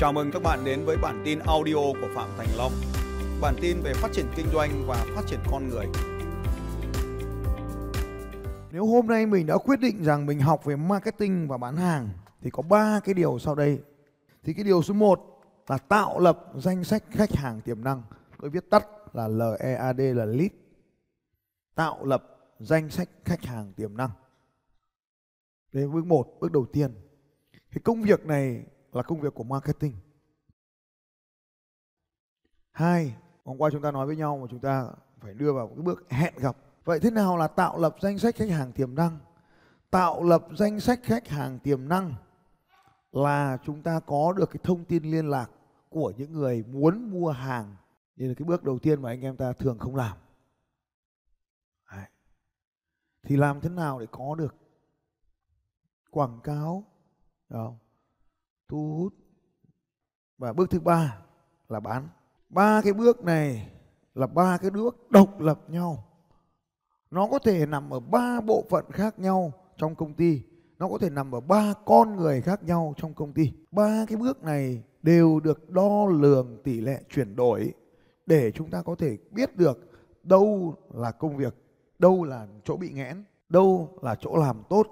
Chào mừng các bạn đến với bản tin audio của Phạm Thành Long. Bản tin về phát triển kinh doanh và phát triển con người. Nếu hôm nay mình đã quyết định rằng mình học về marketing và bán hàng thì có ba cái điều sau đây. Thì cái điều số 1 là tạo lập danh sách khách hàng tiềm năng. Tôi viết tắt là LEAD là lead. Tạo lập danh sách khách hàng tiềm năng. Đây bước 1, bước đầu tiên. Cái công việc này là công việc của marketing. Hai, hôm qua chúng ta nói với nhau mà chúng ta phải đưa vào cái bước hẹn gặp. Vậy thế nào là tạo lập danh sách khách hàng tiềm năng? Tạo lập danh sách khách hàng tiềm năng là chúng ta có được cái thông tin liên lạc của những người muốn mua hàng. Đây là cái bước đầu tiên mà anh em ta thường không làm. Đấy. Thì làm thế nào để có được quảng cáo, đúng không? Thu hút. Và bước thứ ba là bán. Ba cái bước này là ba cái bước độc lập nhau. Nó có thể nằm ở ba bộ phận khác nhau trong công ty. Nó có thể nằm ở ba con người khác nhau trong công ty. Ba cái bước này đều được đo lường tỷ lệ chuyển đổi để chúng ta có thể biết được đâu là công việc đâu là chỗ bị nghẽn đâu là chỗ làm tốt.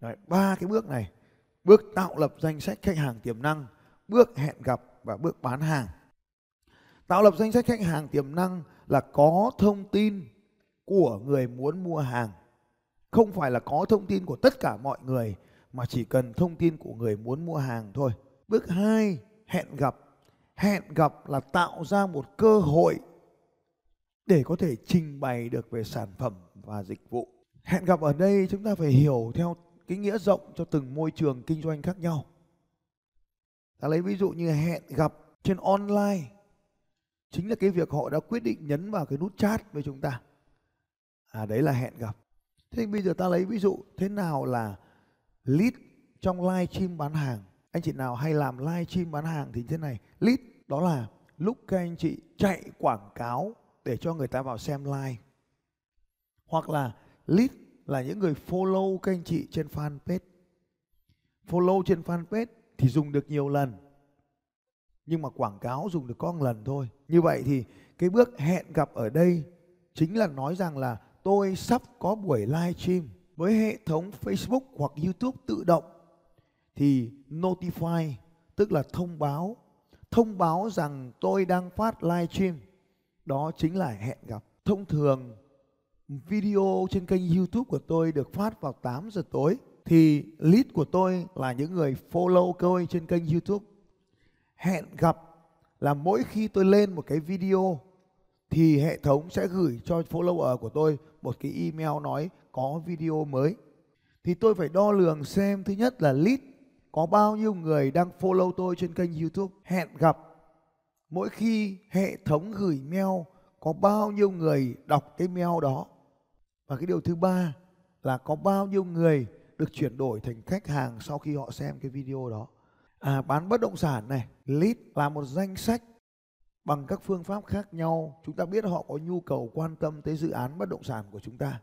Đấy, ba cái bước này bước tạo lập danh sách khách hàng tiềm năng, bước hẹn gặp và bước bán hàng. Tạo lập danh sách khách hàng tiềm năng là có thông tin của người muốn mua hàng. Không phải là có thông tin của tất cả mọi người mà chỉ cần thông tin của người muốn mua hàng thôi. Bước 2, hẹn gặp. Hẹn gặp là tạo ra một cơ hội để có thể trình bày được về sản phẩm và dịch vụ. Hẹn gặp ở đây chúng ta phải hiểu theo cái nghĩa rộng cho từng môi trường kinh doanh khác nhau. Ta lấy ví dụ như hẹn gặp trên online, chính là cái việc họ đã quyết định nhấn vào cái nút chat với chúng ta. À đấy là hẹn gặp. Thế bây giờ ta lấy ví dụ thế nào là lead trong live stream bán hàng. Anh chị nào hay làm live stream bán hàng thì thế này. Lead đó là lúc các anh chị chạy quảng cáo để cho người ta vào xem live. Hoặc là lead là những người follow các anh chị trên fanpage. Follow trên fanpage thì dùng được nhiều lần. Nhưng mà quảng cáo dùng được có một lần thôi. Như vậy thì cái bước hẹn gặp ở đây chính là nói rằng là tôi sắp có buổi live stream với hệ thống Facebook hoặc YouTube tự động thì notify, tức là thông báo thông báo rằng tôi đang phát live stream đó chính là hẹn gặp thông thường video trên kênh YouTube của tôi được phát vào 8 giờ tối, thì lead của tôi là những người follow tôi trên kênh YouTube. Hẹn gặp là mỗi khi tôi lên một cái video, thì hệ thống sẽ gửi cho follower của tôi một cái email nói có video mới. Thì tôi phải đo lường xem thứ nhất là lead có bao nhiêu người đang follow tôi trên kênh YouTube. Hẹn gặp mỗi khi hệ thống gửi mail có bao nhiêu người đọc cái mail đó và cái điều thứ ba là có bao nhiêu người được chuyển đổi thành khách hàng sau khi họ xem cái video đó. À, bán bất động sản này, lead là một danh sách bằng các phương pháp khác nhau. Chúng ta biết họ có nhu cầu quan tâm tới dự án bất động sản của chúng ta.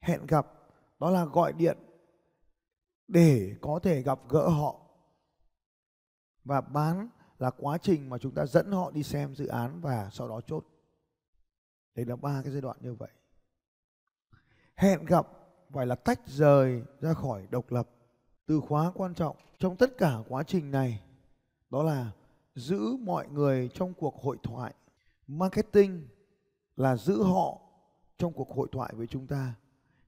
Hẹn gặp đó là gọi điện để có thể gặp gỡ họ. Và bán là quá trình mà chúng ta dẫn họ đi xem dự án và sau đó chốt. đấy là ba cái giai đoạn như vậy hẹn gặp phải là tách rời ra khỏi độc lập. Từ khóa quan trọng trong tất cả quá trình này, đó là giữ mọi người trong cuộc hội thoại. Marketing là giữ họ trong cuộc hội thoại với chúng ta.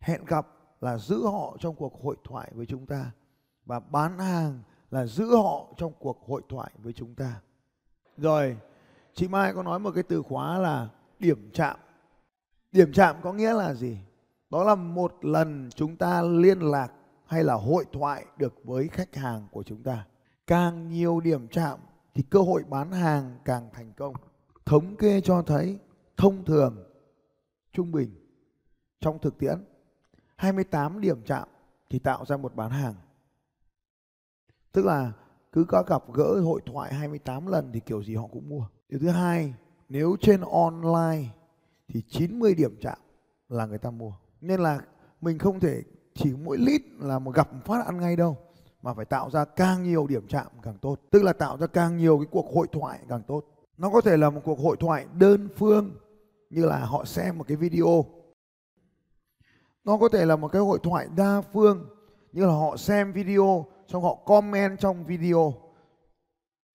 Hẹn gặp là giữ họ trong cuộc hội thoại với chúng ta. Và bán hàng là giữ họ trong cuộc hội thoại với chúng ta. Rồi, chị mai có nói một cái từ khóa là điểm chạm. Điểm chạm có nghĩa là gì? Đó là một lần chúng ta liên lạc hay là hội thoại được với khách hàng của chúng ta. Càng nhiều điểm chạm thì cơ hội bán hàng càng thành công. Thống kê cho thấy thông thường, trung bình, trong thực tiễn 28 điểm chạm thì tạo ra một bán hàng. Tức là cứ có gặp gỡ hội thoại 28 lần thì kiểu gì họ cũng mua. Điều thứ hai, nếu trên online thì 90 điểm chạm là người ta mua nên là mình không thể chỉ mỗi lít là một gặp phát ăn ngay đâu, mà phải tạo ra càng nhiều điểm chạm càng tốt. Tức là tạo ra càng nhiều cái cuộc hội thoại càng tốt. Nó có thể là một cuộc hội thoại đơn phương, như là họ xem một cái video. Nó có thể là một cái hội thoại đa phương, như là họ xem video, xong họ comment trong video.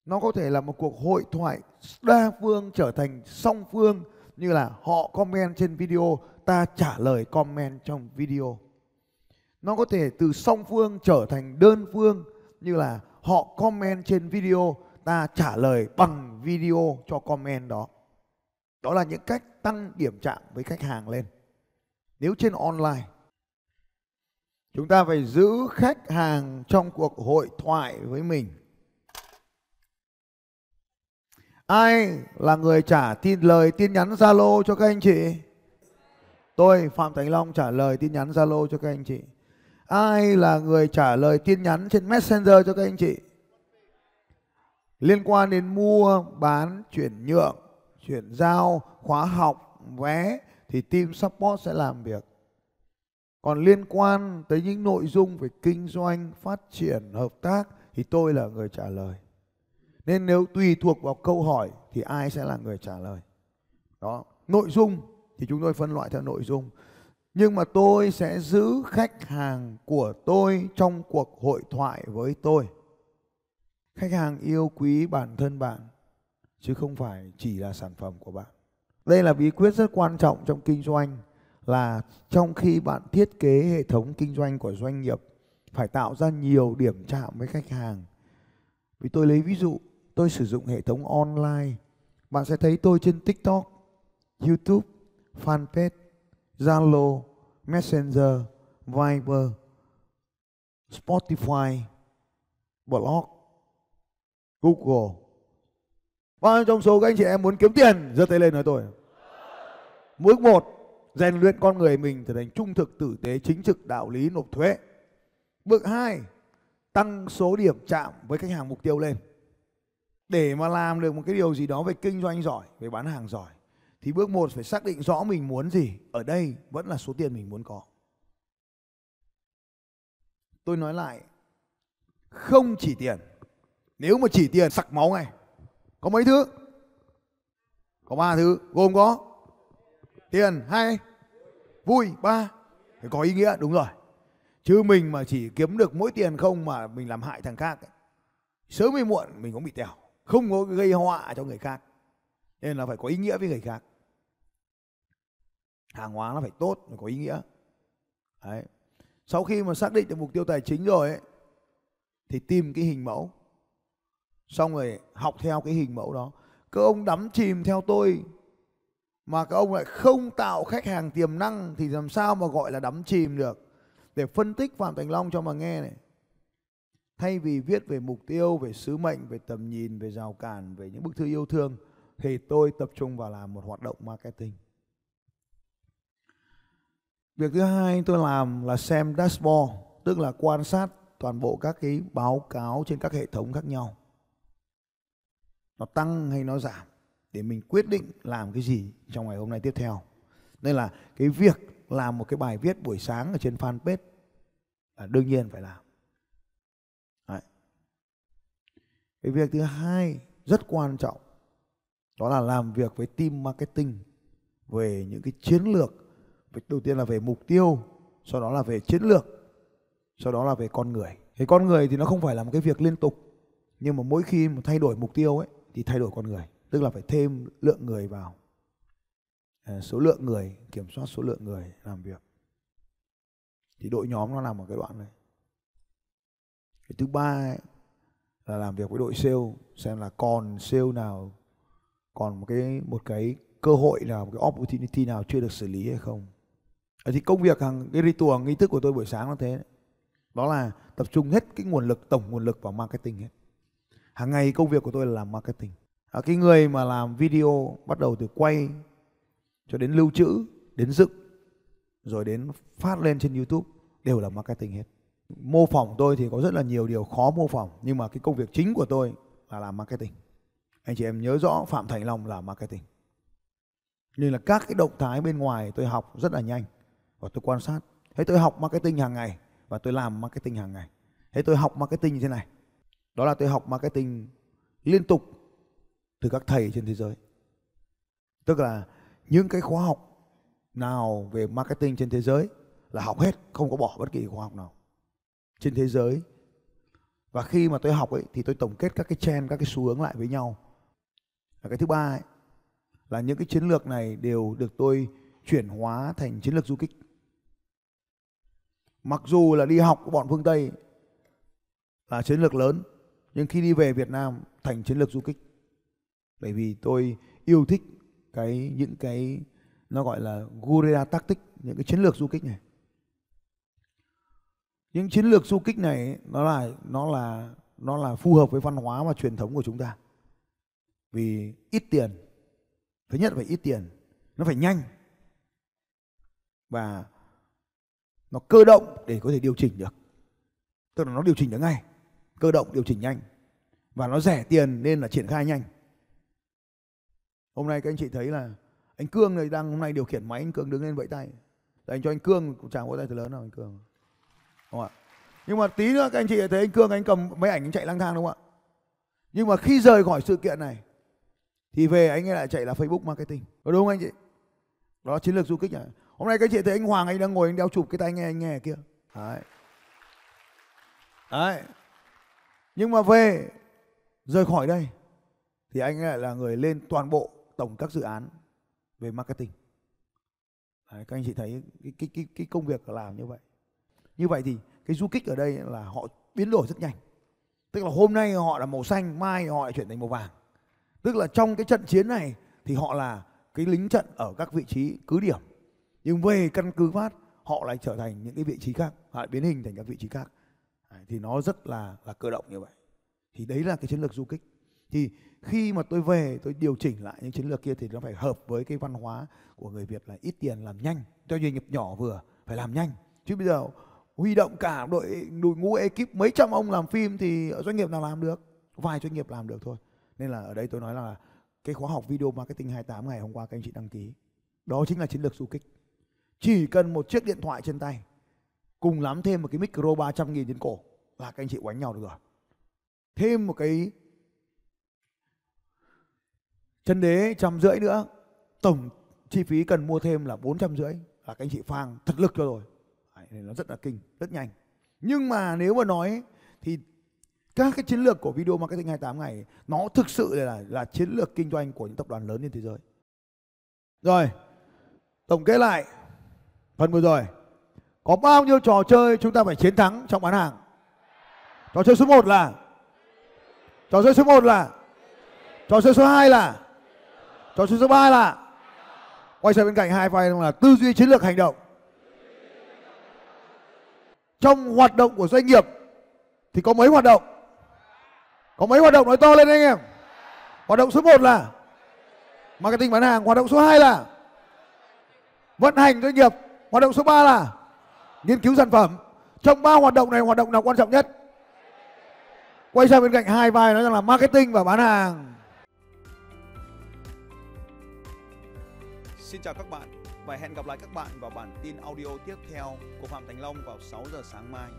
Nó có thể là một cuộc hội thoại đa phương trở thành song phương, như là họ comment trên video ta trả lời comment trong video. Nó có thể từ song phương trở thành đơn phương, như là họ comment trên video, ta trả lời bằng video cho comment đó. Đó là những cách tăng điểm chạm với khách hàng lên. Nếu trên online, chúng ta phải giữ khách hàng trong cuộc hội thoại với mình. Ai là người trả tin lời, tin nhắn zalo cho các anh chị? Tôi, phạm thành long, trả lời tin nhắn zalo cho các anh chị. Ai là người trả lời tin nhắn trên messenger cho các anh chị? Liên quan đến mua, bán, chuyển nhượng, chuyển giao, khóa học, vé, thì team support sẽ làm việc. Còn liên quan tới những nội dung về kinh doanh, phát triển, hợp tác, thì tôi là người trả lời. Nên nếu tùy thuộc vào câu hỏi, thì ai sẽ là người trả lời? Đó, nội dung thì chúng tôi phân loại theo nội dung. Nhưng mà tôi sẽ giữ khách hàng của tôi trong cuộc hội thoại với tôi. Khách hàng yêu quý bản thân bạn, chứ không phải chỉ là sản phẩm của bạn. Đây là bí quyết rất quan trọng trong kinh doanh, là trong khi bạn thiết kế hệ thống kinh doanh của doanh nghiệp, phải tạo ra nhiều điểm chạm với khách hàng. Vì tôi lấy ví dụ, tôi sử dụng hệ thống online. Bạn sẽ thấy tôi trên tiktok, youtube fanpage, zalo, messenger, viber, spotify, blog, google. Bao nhiêu trong số các anh chị em muốn kiếm tiền? Giơ tay lên nói tôi. Bước một, rèn luyện con người mình trở thành trung thực, tử tế, chính trực, đạo lý, nộp thuế. Bước hai, tăng số điểm chạm với khách hàng mục tiêu lên. Để mà làm được một cái điều gì đó về kinh doanh giỏi, về bán hàng giỏi thì bước một phải xác định rõ mình muốn gì. Ở đây vẫn là số tiền mình muốn có. Tôi nói lại, không chỉ tiền. Nếu mà chỉ tiền, sặc máu ngay. Có mấy thứ? Có ba thứ. Gồm có tiền hay vui, ba. Phải có ý nghĩa, đúng rồi. Chứ mình mà chỉ kiếm được mỗi tiền không mà mình làm hại thằng khác ấy. sớm hay muộn mình cũng bị tèo. Không có gây họa cho người khác. Nên là phải có ý nghĩa với người khác hàng hóa nó phải tốt phải có ý nghĩa. Đấy. Sau khi mà xác định được mục tiêu tài chính rồi ấy, thì tìm cái hình mẫu. Xong rồi học theo cái hình mẫu đó. Các ông đắm chìm theo tôi mà các ông lại không tạo khách hàng tiềm năng thì làm sao mà gọi là đắm chìm được? Để phân tích phạm thành long cho mà nghe này. Thay vì viết về mục tiêu về sứ mệnh về tầm nhìn về rào cản về những bức thư yêu thương thì tôi tập trung vào làm một hoạt động marketing việc thứ hai tôi làm là xem dashboard, tức là quan sát toàn bộ các cái báo cáo trên các hệ thống khác nhau. Nó tăng hay nó giảm để mình quyết định làm cái gì trong ngày hôm nay tiếp theo. Nên là cái việc làm một cái bài viết buổi sáng ở trên fanpage là đương nhiên phải làm. Đấy. cái việc thứ hai rất quan trọng, đó là làm việc với team marketing về những cái chiến lược đầu tiên là về mục tiêu sau đó là về chiến lược sau đó là về con người. Cái con người thì nó không phải là một cái việc liên tục nhưng mà mỗi khi mà thay đổi mục tiêu ấy thì thay đổi con người tức là phải thêm lượng người vào. À, số lượng người kiểm soát số lượng người làm việc. Thì đội nhóm nó nằm ở cái đoạn này. Cái thứ ba ấy, là làm việc với đội sale xem là còn sale nào còn một cái một cái cơ hội nào một cái opportunity nào chưa được xử lý hay không thì công việc hàng cái ritual nghi thức của tôi buổi sáng nó thế đó là tập trung hết cái nguồn lực tổng nguồn lực vào marketing hết. Hàng ngày công việc của tôi là làm marketing. À, cái người mà làm video bắt đầu từ quay cho đến lưu trữ đến dựng rồi đến phát lên trên youtube đều là marketing hết. Mô phỏng tôi thì có rất là nhiều điều khó mô phỏng nhưng mà cái công việc chính của tôi là làm marketing. Anh chị em nhớ rõ phạm thành long là marketing. Nên là các cái động thái bên ngoài tôi học rất là nhanh và tôi quan sát. Thế tôi học marketing hàng ngày và tôi làm marketing hàng ngày. Thế tôi học marketing như thế này. Đó là tôi học marketing liên tục từ các thầy trên thế giới. Tức là những cái khóa học nào về marketing trên thế giới là học hết không có bỏ bất kỳ khóa học nào. Trên thế giới. Và khi mà tôi học ấy thì tôi tổng kết các cái trend các cái xu hướng lại với nhau. Và cái thứ ba ấy, là những cái chiến lược này đều được tôi chuyển hóa thành chiến lược du kích mặc dù là đi học của bọn phương tây là chiến lược lớn, nhưng khi đi về Việt Nam thành chiến lược du kích. Bởi vì tôi yêu thích cái, những cái, nó gọi là guerrilla tactic, những cái chiến lược du kích này. Những chiến lược du kích này, nó là nó là nó là phù hợp với văn hóa và truyền thống của chúng ta. Vì ít tiền. Thứ nhất phải ít tiền. Nó phải nhanh. Và nó cơ động để có thể điều chỉnh được. Tức là nó điều chỉnh được ngay. Cơ động điều chỉnh nhanh. Và nó rẻ tiền nên là triển khai nhanh. Hôm nay các anh chị thấy là anh cương này đang hôm nay điều khiển máy, anh cương đứng lên vẫy tay. Để anh cho anh cương một chẳng có tay thật lớn nào, anh cương. Đúng không ạ? Nhưng mà tí nữa các anh chị thấy anh cương anh cầm máy ảnh anh chạy lang thang đúng không ạ? Nhưng mà khi rời khỏi sự kiện này, thì về anh ấy lại chạy là facebook marketing. Có đúng không anh chị? Đó, chiến lược du kích này hôm nay các anh chị thấy anh hoàng anh đang ngồi anh đeo chụp cái tai nghe anh nghe kia. Đấy. Đấy. Nhưng mà về rời khỏi đây thì anh lại là người lên toàn bộ tổng các dự án về marketing. Đấy, các anh chị thấy cái, cái, cái, cái công việc làm như vậy. Như vậy thì cái du kích ở đây là họ biến đổi rất nhanh. Tức là hôm nay họ là màu xanh mai họ lại chuyển thành màu vàng. Tức là trong cái trận chiến này thì họ là cái lính trận ở các vị trí cứ điểm nhưng về căn cứ phát họ lại trở thành những cái vị trí khác họ lại biến hình thành các vị trí khác. Đấy, thì nó rất là là cơ động như vậy. Thì đấy là cái chiến lược du kích. Thì khi mà tôi về tôi điều chỉnh lại những chiến lược kia thì nó phải hợp với cái văn hóa của người Việt là ít tiền làm nhanh. Cho doanh nghiệp nhỏ vừa phải làm nhanh. Chứ bây giờ huy động cả đội đội ngũ ekip mấy trăm ông làm phim thì doanh nghiệp nào làm được? Vài doanh nghiệp làm được thôi. Nên là ở đây tôi nói là cái khóa học video marketing 28 ngày hôm qua các anh chị đăng ký. Đó chính là chiến lược du kích chỉ cần một chiếc điện thoại trên tay cùng lắm thêm một cái micro 300 nghìn trên cổ là các anh chị quánh nhau được rồi. Thêm một cái chân đế trăm rưỡi nữa tổng chi phí cần mua thêm là bốn trăm rưỡi là các anh chị phang thật lực cho rồi. Đấy, nên nó rất là kinh rất nhanh. Nhưng mà nếu mà nói thì các cái chiến lược của video marketing 28 ngày nó thực sự là là chiến lược kinh doanh của những tập đoàn lớn trên thế giới. Rồi tổng kết lại phần vừa rồi, có bao nhiêu trò chơi chúng ta phải chiến thắng trong bán hàng? Trò chơi số 1 là, trò chơi số 1 là, trò chơi số 2 là, trò chơi số 3 là. Quay sang bên cạnh hai vai là tư duy chiến lược hành động. Trong hoạt động của doanh nghiệp thì có mấy hoạt động? Có mấy hoạt động nói to lên anh em. Hoạt động số 1 là marketing bán hàng, hoạt động số 2 là vận hành doanh nghiệp hoạt động số 3 là nghiên cứu sản phẩm. Trong ba hoạt động này, hoạt động nào quan trọng nhất? Quay sang bên cạnh hai vai nói rằng là marketing và bán hàng. Xin chào các bạn và hẹn gặp lại các bạn vào bản tin audio tiếp theo của Phạm Thành Long vào 6 giờ sáng mai.